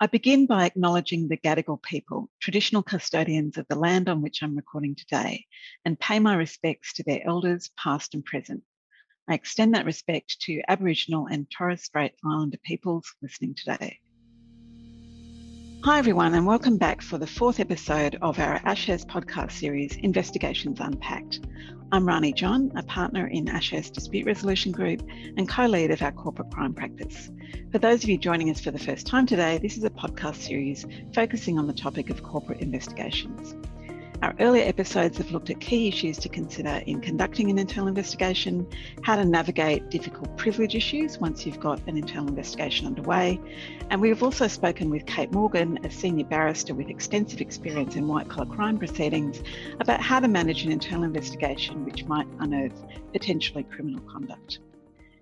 I begin by acknowledging the Gadigal people, traditional custodians of the land on which I'm recording today, and pay my respects to their elders, past and present. I extend that respect to Aboriginal and Torres Strait Islander peoples listening today. Hi, everyone, and welcome back for the fourth episode of our Ashurst podcast series, Investigations Unpacked. I'm Rani John, a partner in Ashurst Dispute Resolution Group and co lead of our corporate crime practice. For those of you joining us for the first time today, this is a podcast series focusing on the topic of corporate investigations. Our earlier episodes have looked at key issues to consider in conducting an internal investigation, how to navigate difficult privilege issues once you've got an internal investigation underway. And we have also spoken with Kate Morgan, a senior barrister with extensive experience in white collar crime proceedings, about how to manage an internal investigation which might unearth potentially criminal conduct.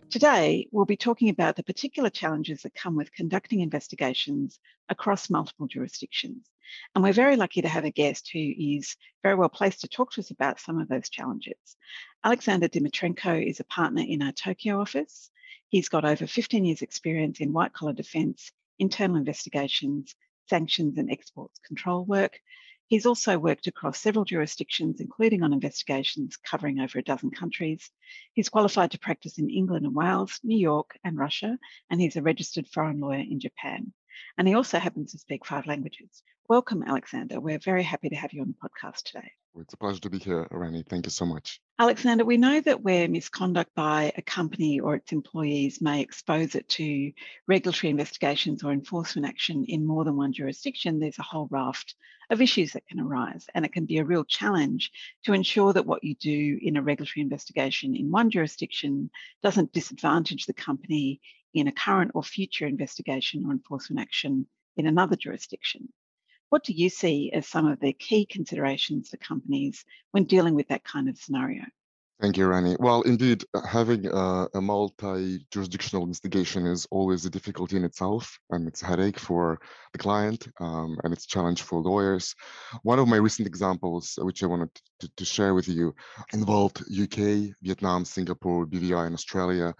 Today, we'll be talking about the particular challenges that come with conducting investigations across multiple jurisdictions. And we're very lucky to have a guest who is very well placed to talk to us about some of those challenges. Alexander Dimitrenko is a partner in our Tokyo office. He's got over 15 years' experience in white collar defence, internal investigations, sanctions, and exports control work. He's also worked across several jurisdictions, including on investigations covering over a dozen countries. He's qualified to practice in England and Wales, New York, and Russia, and he's a registered foreign lawyer in Japan. And he also happens to speak five languages. Welcome, Alexander. We're very happy to have you on the podcast today. It's a pleasure to be here, Rani. Thank you so much. Alexander, we know that where misconduct by a company or its employees may expose it to regulatory investigations or enforcement action in more than one jurisdiction, there's a whole raft of issues that can arise. And it can be a real challenge to ensure that what you do in a regulatory investigation in one jurisdiction doesn't disadvantage the company in a current or future investigation or enforcement action in another jurisdiction. What do you see as some of the key considerations for companies when dealing with that kind of scenario? Thank you, Rani. Well, indeed, having a, a multi-jurisdictional investigation is always a difficulty in itself, and it's a headache for the client, um, and it's a challenge for lawyers. One of my recent examples, which I wanted to, to, share with you, involved UK, Vietnam, Singapore, BVI, and Australia.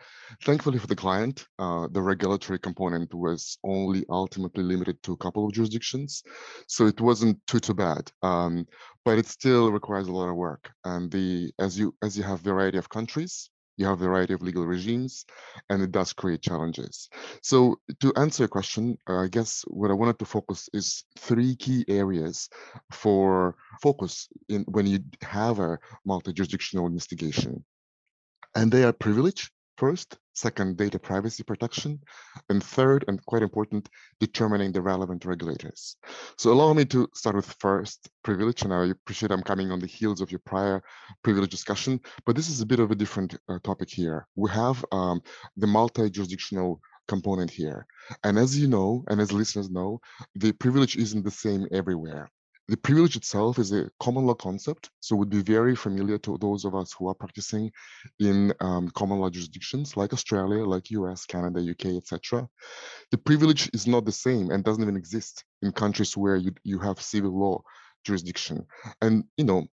Thankfully for the client, uh, the regulatory component was only ultimately limited to a couple of jurisdictions, so it wasn't too too bad. Um, but it still requires a lot of work. And the as you as you have variety of countries, you have variety of legal regimes, and it does create challenges. So to answer your question, uh, I guess what I wanted to focus is three key areas for focus in when you have a multi-jurisdictional investigation. And they are privilege, first, second, data privacy protection, and third, and quite important, determining the relevant regulators. So allow me to start with first, privilege, and I appreciate I'm coming on the heels of your prior privilege discussion, but this is a bit of a different uh, topic here. We have um, the multi-jurisdictional component here. And as you know, and as listeners know, the privilege isn't the same everywhere. The privilege itself is a common law concept, so would be very familiar to those of us who are practicing in um, common law jurisdictions like Australia, like US, Canada, UK, etc. The privilege is not the same and doesn't even exist in countries where you, you have civil law jurisdiction. And, you know,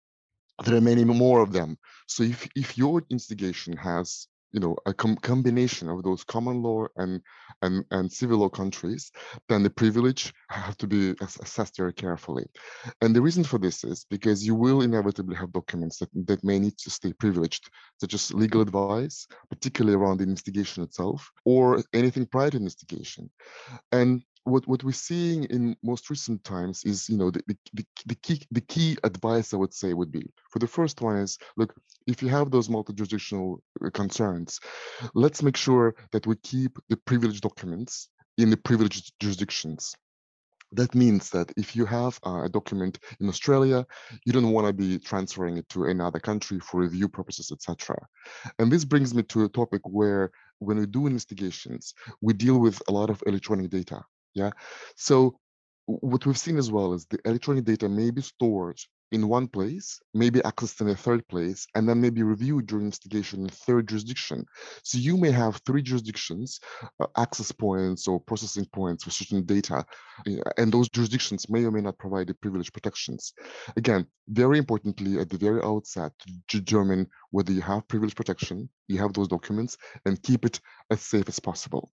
there are many more of them. So if, if your instigation has you know a com combination of those common law and and and civil law countries then the privilege have to be assessed very carefully. And the reason for this is because you will inevitably have documents that, that may need to stay privileged such as legal advice particularly around the investigation itself or anything prior to investigation. And what what we're seeing in most recent times is you know the, the, the key the key advice i would say would be for the first one is look if you have those multi-jurisdictional uh, concerns let's make sure that we keep the privileged documents in the privileged jurisdictions that means that if you have a document in Australia, you don't want to be transferring it to another country for review purposes, etc. And this brings me to a topic where when we do investigations, we deal with a lot of electronic data. Yeah. So what we've seen as well is the electronic data may be stored in one place, maybe accessed in a third place, and then maybe reviewed during investigation in third jurisdiction. So you may have three jurisdictions, uh, access points or processing points for certain data, and those jurisdictions may or may not provide the privilege protections. Again, very importantly, at the very outset, to determine whether you have privilege protection, you have those documents, and keep it as safe as possible.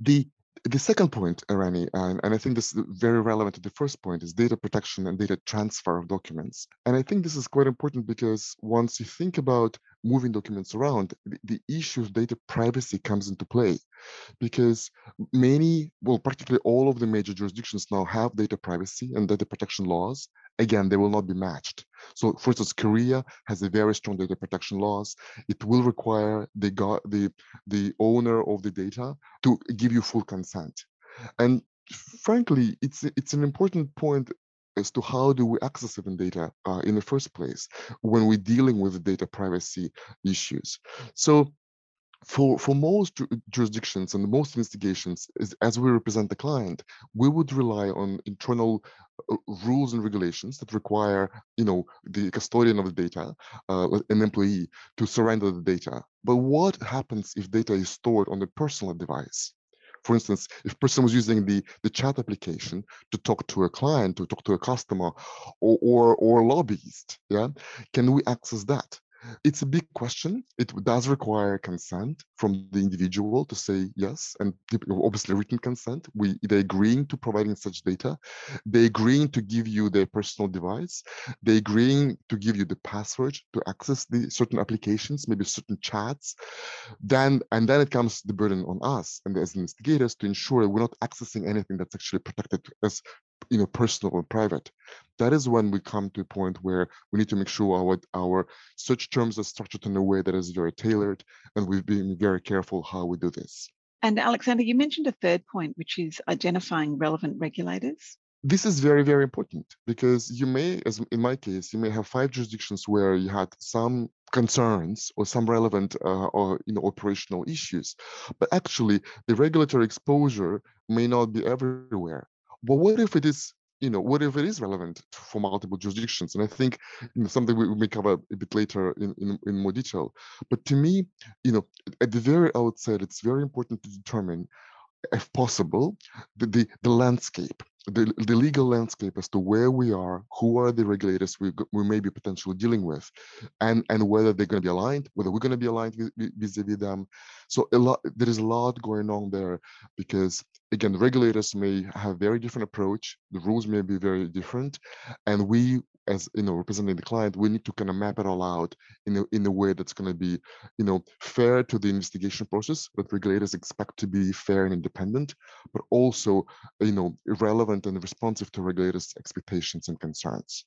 The the second point, uh, Rani, and, and I think this is very relevant to the first point, is data protection and data transfer of documents. And I think this is quite important because once you think about moving documents around, the, the issue of data privacy comes into play because many, well, practically all of the major jurisdictions now have data privacy and data protection laws. Again, they will not be matched. So for instance, Korea has a very strong data protection laws. It will require the, the, the owner of the data to give you full consent. And frankly, it's, it's an important point as to how do we access even data uh, in the first place when we're dealing with data privacy issues. So for, for most jurisdictions and most investigations, as, as we represent the client, we would rely on internal rules and regulations that require, you know, the custodian of the data, uh, an employee, to surrender the data. But what happens if data is stored on a personal device? For instance, if person was using the, the chat application to talk to a client, to talk to a customer or, or, or lobbyist, yeah, can we access that? It's a big question. It does require consent from the individual to say yes, and obviously written consent. We they agreeing to providing such data. They agreeing to give you their personal device. They agreeing to give you the password to access the certain applications, maybe certain chats. Then and then it comes the burden on us and as investigators to ensure we're not accessing anything that's actually protected as you know personal or private. That is when we come to a point where we need to make sure our our search terms are structured in a way that is very tailored and we've been very careful how we do this. And alexander you mentioned a third point which is identifying relevant regulators. This is very very important because you may as in my case you may have five jurisdictions where you had some concerns or some relevant uh, or you know operational issues but actually the regulatory exposure may not be everywhere but what if it is, you know, what if it is relevant for multiple jurisdictions? And I think you know, something we, may cover a bit later in, in, in more detail. But to me, you know, at the very outset, it's very important to determine if possible, the, the, the landscape the, the legal landscape as to where we are, who are the regulators we, we may be potentially dealing with, and, and whether they're going to be aligned, whether we're going to be aligned vis-a-vis -vis them. So a lot, there is a lot going on there because again, the regulators may have very different approach. The rules may be very different, and we as you know representing the client we need to kind of map it all out in a, in a way that's going to be you know fair to the investigation process that regulators expect to be fair and independent but also you know relevant and responsive to regulators expectations and concerns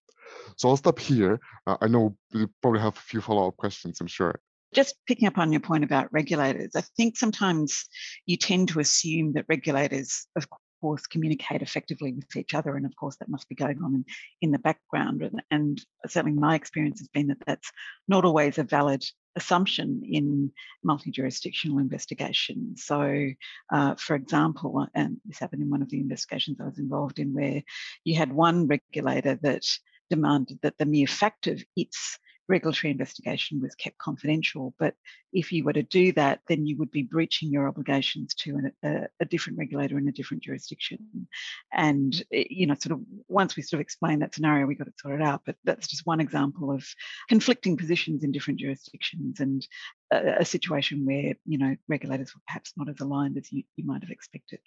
so i'll stop here uh, i know you probably have a few follow-up questions i'm sure just picking up on your point about regulators, I think sometimes you tend to assume that regulators, of course, communicate effectively with each other. And of course, that must be going on in, in the background. And, and certainly my experience has been that that's not always a valid assumption in multi-jurisdictional investigation. So, uh, for example, and this happened in one of the investigations I was involved in, where you had one regulator that demanded that the mere fact of its regulatory investigation was kept confidential. But if you were to do that, then you would be breaching your obligations to an, a, a, different regulator in a different jurisdiction. And, eh, you know, sort of once we sort of explained that scenario, we got it sorted out. But that's just one example of conflicting positions in different jurisdictions and a, a situation where, you know, regulators were perhaps not as aligned as you, you might have expected.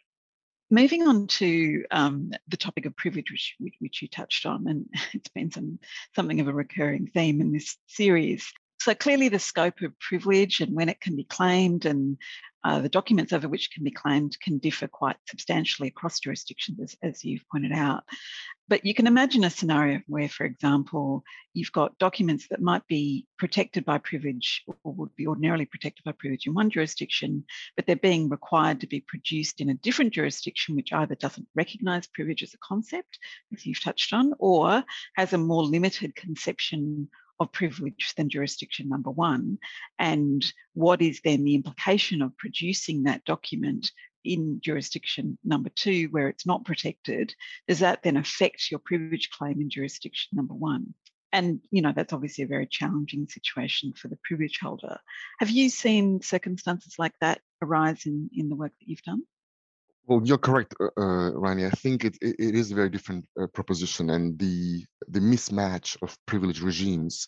Moving on to um, the topic of privilege, which, which you touched on, and it's been some, something of a recurring theme in this series. So clearly the scope of privilege and when it can be claimed and uh, the documents over which can be claimed can differ quite substantially across jurisdictions, as, as, you've pointed out. But you can imagine a scenario where, for example, you've got documents that might be protected by privilege or would be ordinarily protected by privilege in one jurisdiction, but they're being required to be produced in a different jurisdiction, which either doesn't recognise privilege as a concept, as you've touched on, or has a more limited conception of privilege than jurisdiction number one? And what is then the implication of producing that document in jurisdiction number two, where it's not protected? Does that then affect your privilege claim in jurisdiction number one? And you know that's obviously a very challenging situation for the privilege holder. Have you seen circumstances like that arise in, in the work that you've done? Well, you're correct, uh, uh, Rani. I think it, it, is a very different uh, proposition, and the the mismatch of privilege regimes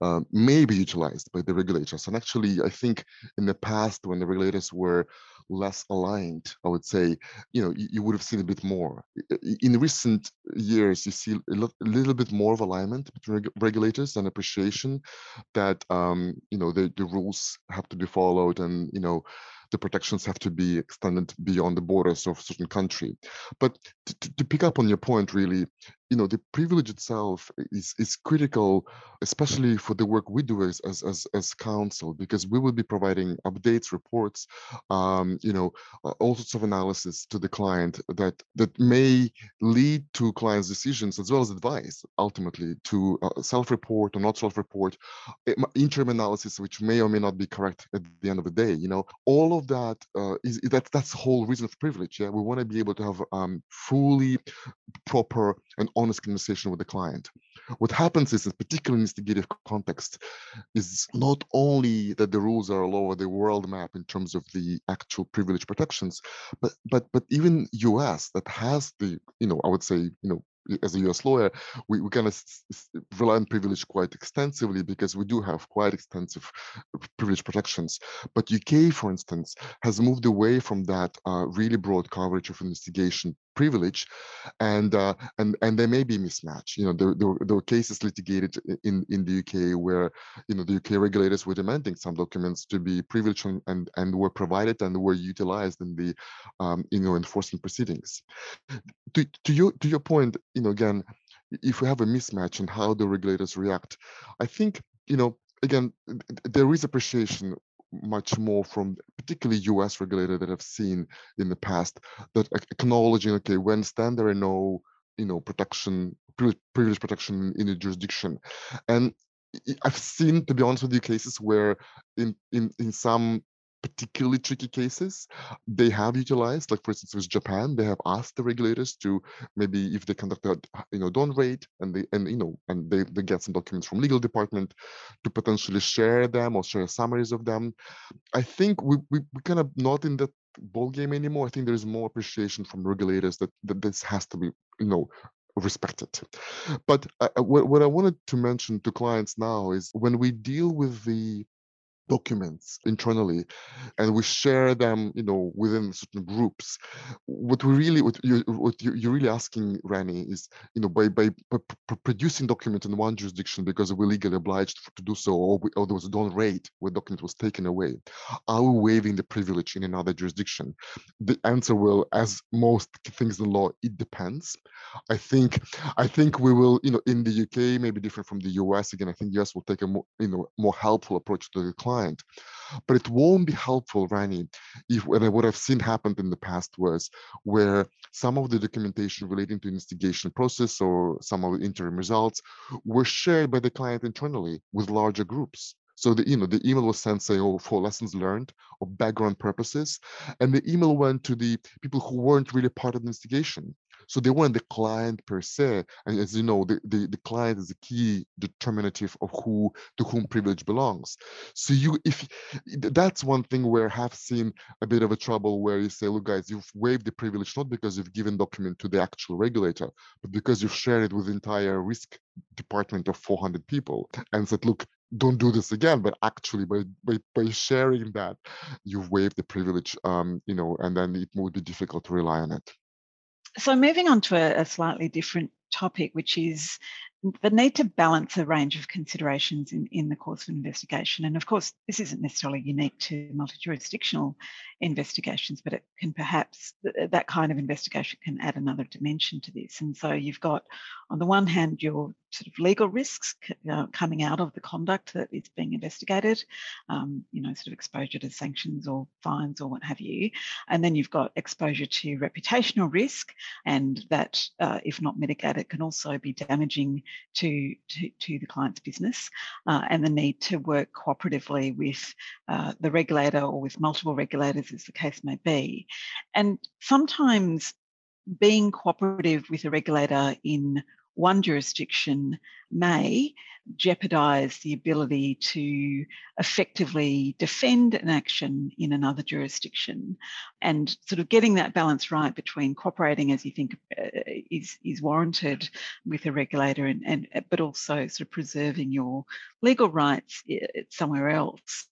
uh, may be utilized by the regulators. And actually, I think in the past, when the regulators were less aligned, I would say, you know, you, you would have seen a bit more. In recent years, you see a, a little bit more of alignment between reg regulators and appreciation that, um, you know, the, the rules have to be followed and, you know, the protections have to be extended beyond the borders of certain country. But to, to pick up on your point, really, you know, the privilege itself is, is critical, especially for the work we do as, as, as, as counsel, because we will be providing updates, reports, um, you know, uh, all sorts of analysis to the client that, that may lead to client's decisions as well as advice, ultimately, to uh, self-report or not self-report, interim analysis, which may or may not be correct at the end of the day. You know, all of that uh, is that that's the whole reason of privilege. Yeah, we want to be able to have um, fully proper and honest conversation with the client. What happens is, particularly in investigative context, is not only that the rules are all over the world map in terms of the actual privilege protections, but but but even US that has the, you know, I would say, you know, as a US lawyer, we, we kind of rely on privilege quite extensively because we do have quite extensive privilege protections. But UK, for instance, has moved away from that uh, really broad coverage of investigation privilege and uh, and and there may be mismatch. You know there, there, there, were cases litigated in in the uk where you know the uk regulators were demanding some documents to be privileged and and, were provided and were utilized in the um, you know enforcement proceedings. To, to your to your point you know again if we have a mismatch in how the regulators react i think you know again there is appreciation much more from particularly US regulator that I've seen in the past that acknowledging, okay, when stand there are no, you know, protection, privilege protection in a jurisdiction. And I've seen, to be honest with you, cases where in in in some particularly tricky cases they have utilized like for instance with japan they have asked the regulators to maybe if they conduct a you know dawn raid and they and you know and they, they get some documents from legal department to potentially share them or share summaries of them i think we, we, we kind of not in that ball game anymore i think there's more appreciation from regulators that, that this has to be you know respected. But uh, what, what I wanted to mention to clients now is when we deal with the documents internally and we share them you know within certain groups. What we really what you what you're really asking rani is you know by by, producing document in one jurisdiction because we're legally obliged to do so or, we, or there was a raid where document was taken away are we waiving the privilege in another jurisdiction? The answer will as most things in law it depends. I think i think we will you know in the uk maybe different from the us again i think us will take a more you know more helpful approach to the client client. But it won't be helpful, Rani, if what I've seen happened in the past was where some of the documentation relating to investigation process or some of the interim results were shared by the client internally with larger groups. So the you know the email was sent saying, "Oh, for lessons learned or background purposes," and the email went to the people who weren't really part of the investigation. So they weren't the client per se. And as you know, the, the, the client is a key determinative of who to whom privilege belongs. So you if that's one thing where I have seen a bit of a trouble where you say, look, guys, you've waived the privilege not because you've given document to the actual regulator, but because you've shared it with the entire risk department of 400 people and said, look, don't do this again but actually by by, by sharing that you've waived the privilege um you know and then it would be difficult to rely on it so moving on to a, a slightly different topic, which is the need to balance a range of considerations in, in the course of an investigation. And of course, this isn't necessarily unique to multi-jurisdictional investigations, but it can perhaps, that kind of investigation can add another dimension to this. And so you've got, on the one hand, your sort of legal risks uh, coming out of the conduct that is being investigated, um, you know, sort of exposure to sanctions or fines or what have you. And then you've got exposure to reputational risk, and that, uh, if not mitigated, can also be damaging to, to, to the client's business, uh, and the need to work cooperatively with uh, the regulator or with multiple regulators, as the case may be. And sometimes being cooperative with a regulator in one jurisdiction may jeopardize the ability to effectively defend an action in another jurisdiction. And sort of getting that balance right between cooperating as you think uh, is is warranted with a regulator and, and but also sort of preserving your legal rights somewhere else.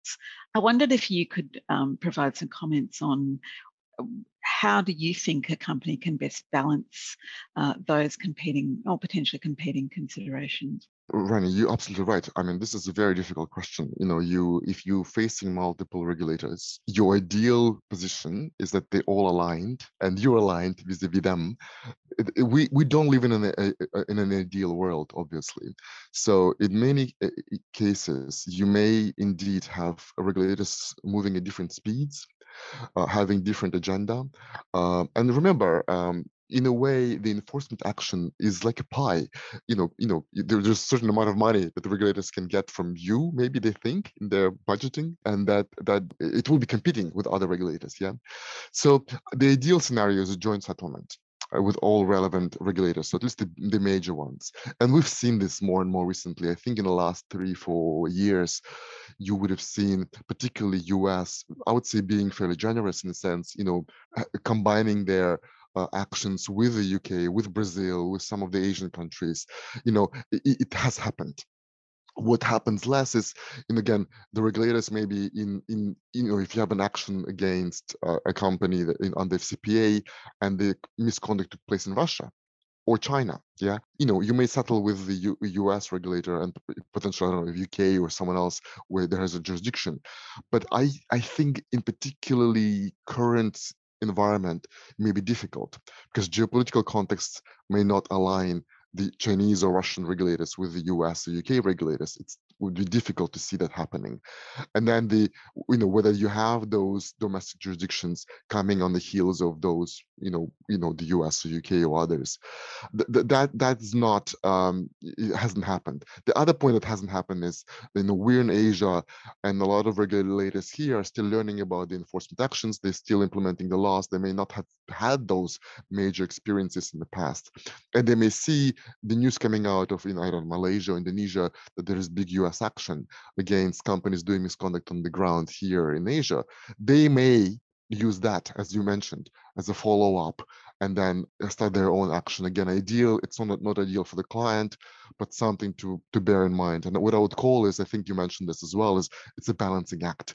I wondered if you could um, provide some comments on how do you think a company can best balance uh, those competing or potentially competing considerations? Rani, you're absolutely right. I mean, this is a very difficult question. You know, you if you're facing multiple regulators, your ideal position is that they're all aligned and you're aligned vis-a-vis them. We we don't live in an in an ideal world, obviously. So in many uh, cases, you may indeed have regulators moving at different speeds uh, having different agenda. Uh, and remember, um, in a way, the enforcement action is like a pie. You know, you know, there's a certain amount of money that the regulators can get from you. Maybe they think in their budgeting, and that that it will be competing with other regulators. Yeah. So the ideal scenario is a joint settlement. Uh, with all relevant regulators, so at least the, the major ones. And we've seen this more and more recently. I think in the last three, four years, you would have seen, particularly US, I would say being fairly generous in a sense, you know, combining their uh, actions with the UK, with Brazil, with some of the Asian countries. You know, it, it has happened what happens less is and again the regulators maybe in in you know if you have an action against uh, a company that in, under fcpa and the misconduct took place in russia or china yeah you know you may settle with the U- us regulator and potentially i don't know uk or someone else where there is a jurisdiction but i i think in particularly current environment may be difficult because geopolitical contexts may not align the Chinese or Russian regulators with the US or UK regulators. It's would be difficult to see that happening. And then the, you know, whether you have those domestic jurisdictions coming on the heels of those, you know, you know, the US or UK or others, th- that that's not, um, it hasn't happened. The other point that hasn't happened is, you know, we're in Asia, and a lot of regulators here are still learning about the enforcement actions. They're still implementing the laws. They may not have had those major experiences in the past, and they may see the news coming out of, you know, I don't know, Malaysia, Indonesia, that there is big US US action against companies doing misconduct on the ground here in Asia, they may use that, as you mentioned, as a follow up and then start their own action. Again, ideal, it's not, not ideal for the client, but something to, to bear in mind. And what I would call is, I think you mentioned this as well, is it's a balancing act.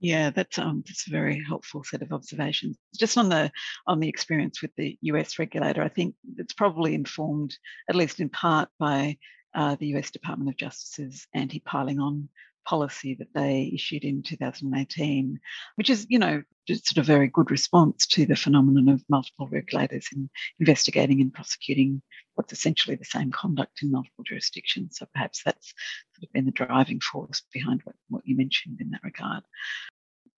Yeah, that's um that's a very helpful set of observations. Just on the on the experience with the US regulator, I think it's probably informed, at least in part, by uh, the US Department of Justice's anti piling on policy that they issued in 2018, which is, you know, just sort of a very good response to the phenomenon of multiple regulators in investigating and prosecuting what's essentially the same conduct in multiple jurisdictions. So perhaps that's sort of been the driving force behind what, what you mentioned in that regard.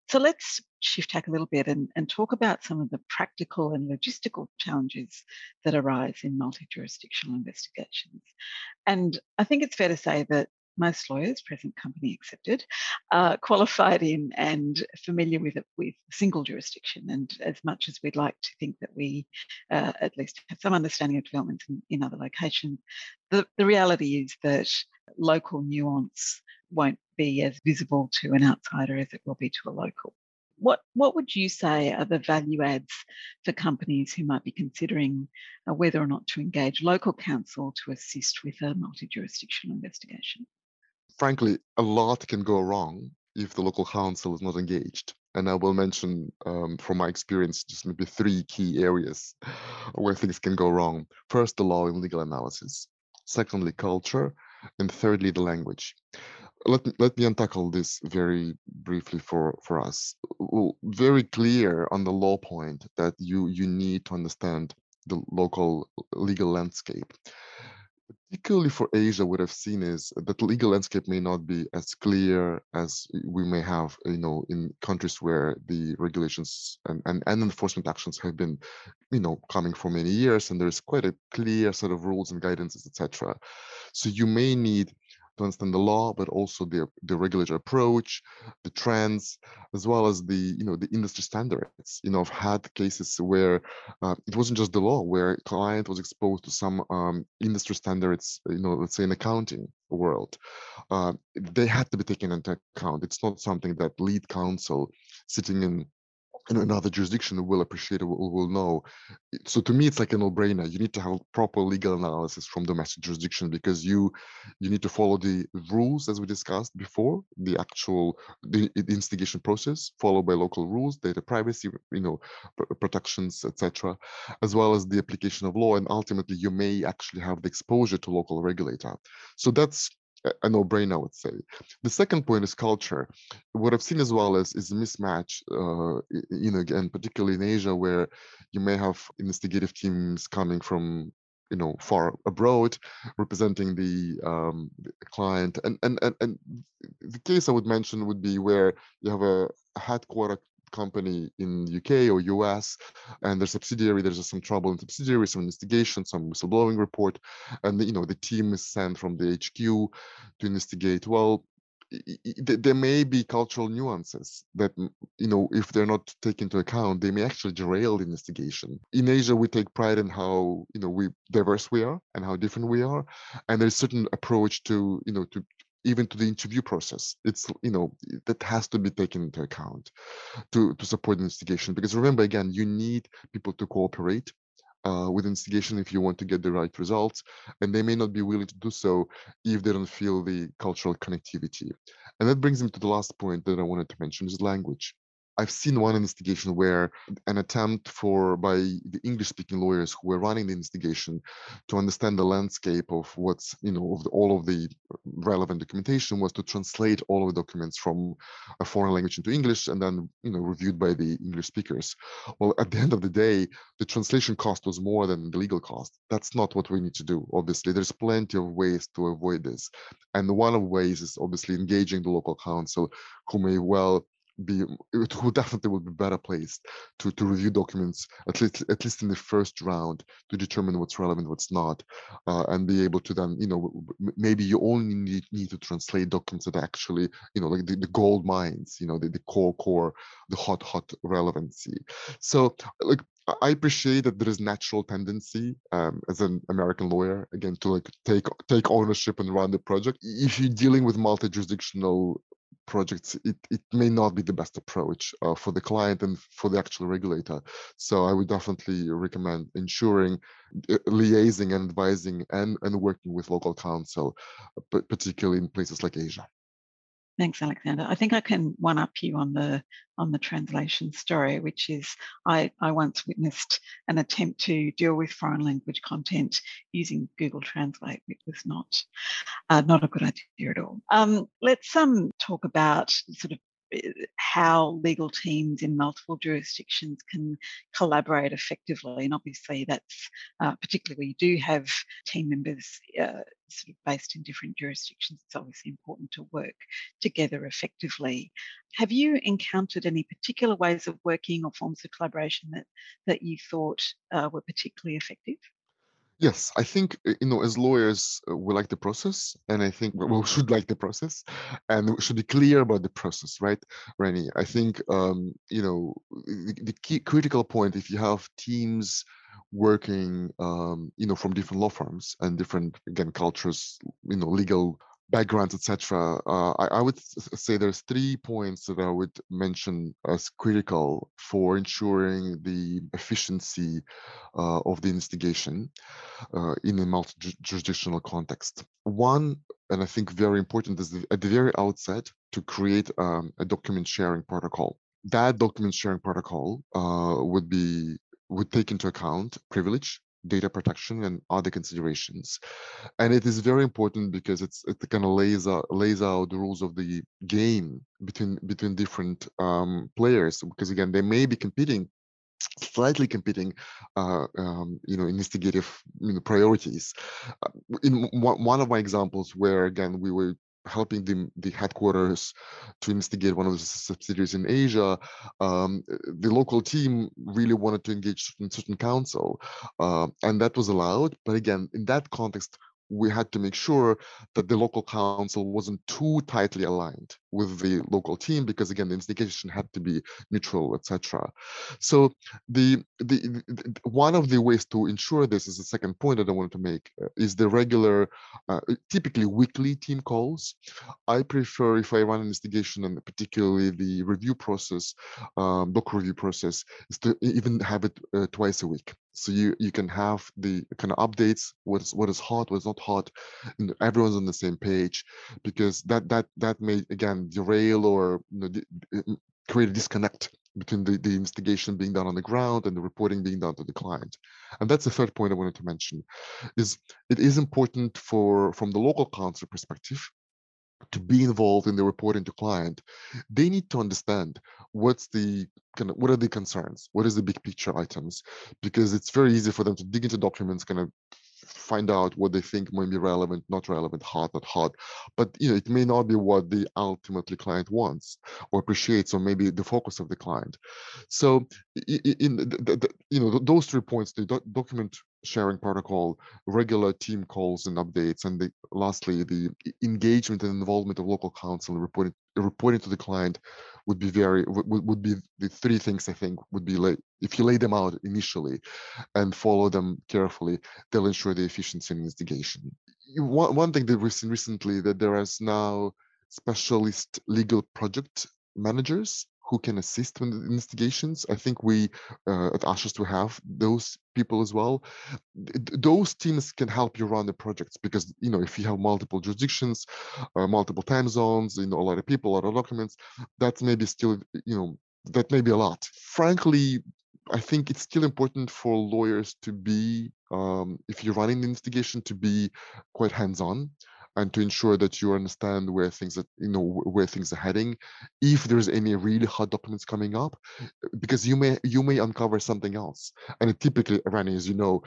So let's shift tack a little bit and, and talk about some of the practical and logistical challenges that arise in multi jurisdictional investigations. And I think it's fair to say that most lawyers, present company accepted, are qualified in and familiar with it with single jurisdiction. And as much as we'd like to think that we uh, at least have some understanding of developments in, in other locations, the, the reality is that local nuance won't be as visible to an outsider as it will be to a local. What, what would you say are the value adds for companies who might be considering uh, whether or not to engage local counsel to assist with a multi jurisdictional investigation? Frankly, a lot can go wrong if the local counsel is not engaged. And I will mention um, from my experience just maybe three key areas where things can go wrong. First, the law and legal analysis. Secondly, culture. And thirdly, the language let me, let me untackle this very briefly for for us. Very clear on the law point that you you need to understand the local legal landscape. Particularly for Asia, what I've seen is that the legal landscape may not be as clear as we may have, you know, in countries where the regulations and, and, and enforcement actions have been, you know, coming for many years, and there's quite a clear set of rules and guidances, etc. So you may need to understand the law, but also the, the regulatory approach, the trends, as well as the, you know, the industry standards. You know, I've had cases where uh, it wasn't just the law, where client was exposed to some um, industry standards, you know, let's say in accounting world. Uh, they had to be taken into account. It's not something that lead counsel sitting in in another jurisdiction will appreciate it will, will know. So to me it's like a no-brainer. You need to have proper legal analysis from domestic jurisdiction because you you need to follow the rules as we discussed before the actual the, the instigation process followed by local rules data privacy you know protections etc as well as the application of law and ultimately you may actually have the exposure to local regulator. So that's a no-brainer, I would say. The second point is culture. What I've seen as well is is a mismatch, uh, you know, again, particularly in Asia, where you may have investigative teams coming from you know far abroad representing the, um, the client and, and and and the case i would mention would be where you have a, headquarter company in UK or US, and their subsidiary, there's some trouble in subsidiary, some investigation, some whistleblowing report, and you know the team is sent from the HQ to investigate. Well, there may be cultural nuances that mm, you know if they're not taken into account they may actually derail the investigation in asia we take pride in how you know we diverse we are and how different we are and there's certain approach to you know to even to the interview process. It's you know that has to be taken into account to to support the investigation because remember again you need people to cooperate uh, with instigation if you want to get the right results and they may not be willing to do so if they don't feel the cultural connectivity. And that brings me to the last point that i wanted to mention is language I've seen one investigation where an attempt for by the English-speaking lawyers who were running the investigation to understand the landscape of what's you know of the, all of the relevant documentation was to translate all of the documents from a foreign language into English and then you know reviewed by the English speakers. Well, at the end of the day, the translation cost was more than the legal cost. That's not what we need to do. Obviously, there's plenty of ways to avoid this, and one of the ways is obviously engaging the local counsel who may well be who definitely will be better placed to to review documents at least at least in the first round to determine what's relevant what's not uh, and be able to then you know maybe you only need, need to translate documents that actually you know like the, the gold mines you know the, the core core the hot hot relevancy so like I appreciate that there is natural tendency um, as an American lawyer again to like take take ownership and run the project. If you're dealing with multi-jurisdictional projects, it, it may not be the best approach uh, for the client and for the actual regulator. So I would definitely recommend ensuring uh, liaising and advising and, and working with local counsel, but particularly in places like Asia. Thanks, Alexander. I think I can one up you on the on the translation story, which is I, I once witnessed an attempt to deal with foreign language content using Google Translate, which was not uh, not a good idea at all. Um, let's um talk about sort of how legal teams in multiple jurisdictions can collaborate effectively. And obviously, that's uh, particularly you do have team members uh, sort of based in different jurisdictions, it's obviously important to work together effectively. Have you encountered any particular ways of working or forms of collaboration that, that you thought uh, were particularly effective? Yes, I think uh, you know as lawyers uh, we like the process, and I think we should like the process, and we should be clear about the process, right, Rennie? I think um, you know the, the key critical point if you have teams working, um, you know, from different law firms and different again cultures, you know, legal backgrounds, etc. Uh, I, I, would say there's three points that I would mention as critical for ensuring the efficiency uh, of the investigation uh, in a multi-jurisdictional context. One, and I think very important, is the, at the very outset to create um, a document sharing protocol. That document sharing protocol uh, would be would take into account privilege data protection and other considerations. And it is very important because it's it kind of lays out lays out the rules of the game between between different um, players. Because again, they may be competing slightly competing uh, um, you know investigative you know, priorities uh, in one of my examples where again we were helping the, the headquarters to investigate one of the subsidiaries in Asia, um, the local team really wanted to engage in certain counsel, uh, and that was allowed. But again, in that context, we had to make sure that the local counsel wasn't too tightly aligned with the local team because again the investigation had to be neutral etc so the, the, the one of the ways to ensure this is the second point that i wanted to make uh, is the regular uh, typically weekly team calls. I prefer if i run an investigation and particularly the review process um, book review process is to even have it uh, twice a week so you you can have the kind of updates what's what is hot what's not hot and everyone's on the same page because that that that may again derail or you know, mm, create a disconnect between the, the investigation being done on the ground and the reporting being done to the client. And that's the third point i wanted to mention is it is important for from the local counsel perspective to be involved in the reporting to client, they need to understand what's the kind of what are the concerns, what is the big picture items, because it's very easy for them to dig into documents, kind of find out what they think might be relevant, not relevant, hot, not hot. But you know, it may not be what the ultimately client wants or appreciates, or maybe the focus of the client. So, in the, the, the, you know, those three points, the document sharing protocol, regular team calls and updates, and the, lastly, the engagement and involvement of local counsel and reporting reporting to the client would be very would, would be the three things I think would be if you lay them out initially and follow them carefully, they'll ensure the efficiency in investigation. One, one thing that we've seen recently that there is now specialist legal project managers who can assist with investigations. I think we uh, at Ashurst we have those people as well. those teams can help you run the projects because you know if you have multiple jurisdictions, uh, multiple time zones, you know a lot of people, a lot of documents, that's maybe still you know that may be a lot. Frankly, I think it's still important for lawyers to be, um, if you're running the investigation, to be quite hands-on and to ensure that you understand where things are, you know where things are heading if there's any really hot documents coming up because you may you may uncover something else. And typically Rani, as you know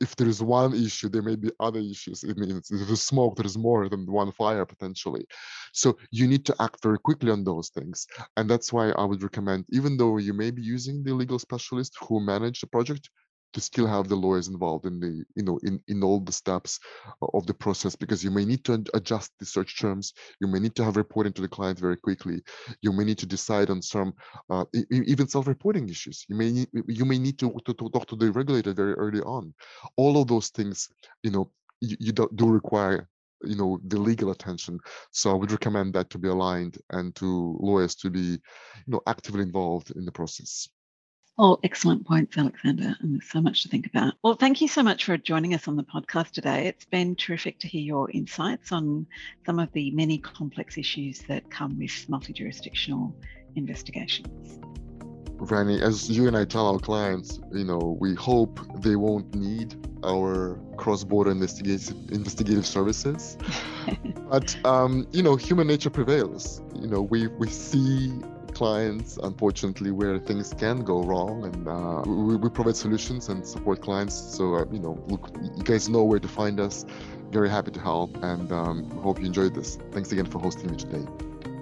if there is one issue there may be other issues. It means if there's smoke there's more than one fire potentially. So you need to act very quickly on those things. And that's why i would recommend even though you may be using the legal specialist who manage the project to still have the lawyers involved in the you know in in all the steps of the process because you may need to adjust the search terms you may need to have reporting to the client very quickly you may need to decide on some uh, even self-reporting issues you may need you may need to, to, to, talk to the regulator very early on. All of those things you know you, you do, do require you know the legal attention. So i would recommend that to be aligned and to lawyers to be you know actively involved in the process Oh, excellent points, Alexander. And there's so much to think about. Well, thank you so much for joining us on the podcast today. It's been terrific to hear your insights on some of the many complex issues that come with multi jurisdictional investigations. Rani, as you and I tell our clients, you know, we hope they won't need our cross-border investigative investigative services. but um, you know, human nature prevails. You know, we we see clients, unfortunately, where things can go wrong, and uh, we, we, provide solutions and support clients. So uh, you know, look, you guys know where to find us. Very happy to help, and um, hope you enjoyed this. Thanks again for hosting me today.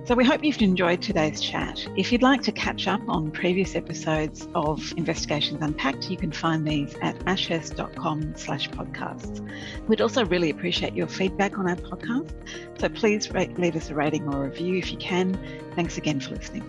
So, we hope you've enjoyed today's chat. If you'd like to catch up on previous episodes of Investigations Unpacked, you can find these at ashurst.com slash podcasts. We'd also really appreciate your feedback on our podcast. So, please rate, leave us a rating or a review if you can. Thanks again for listening.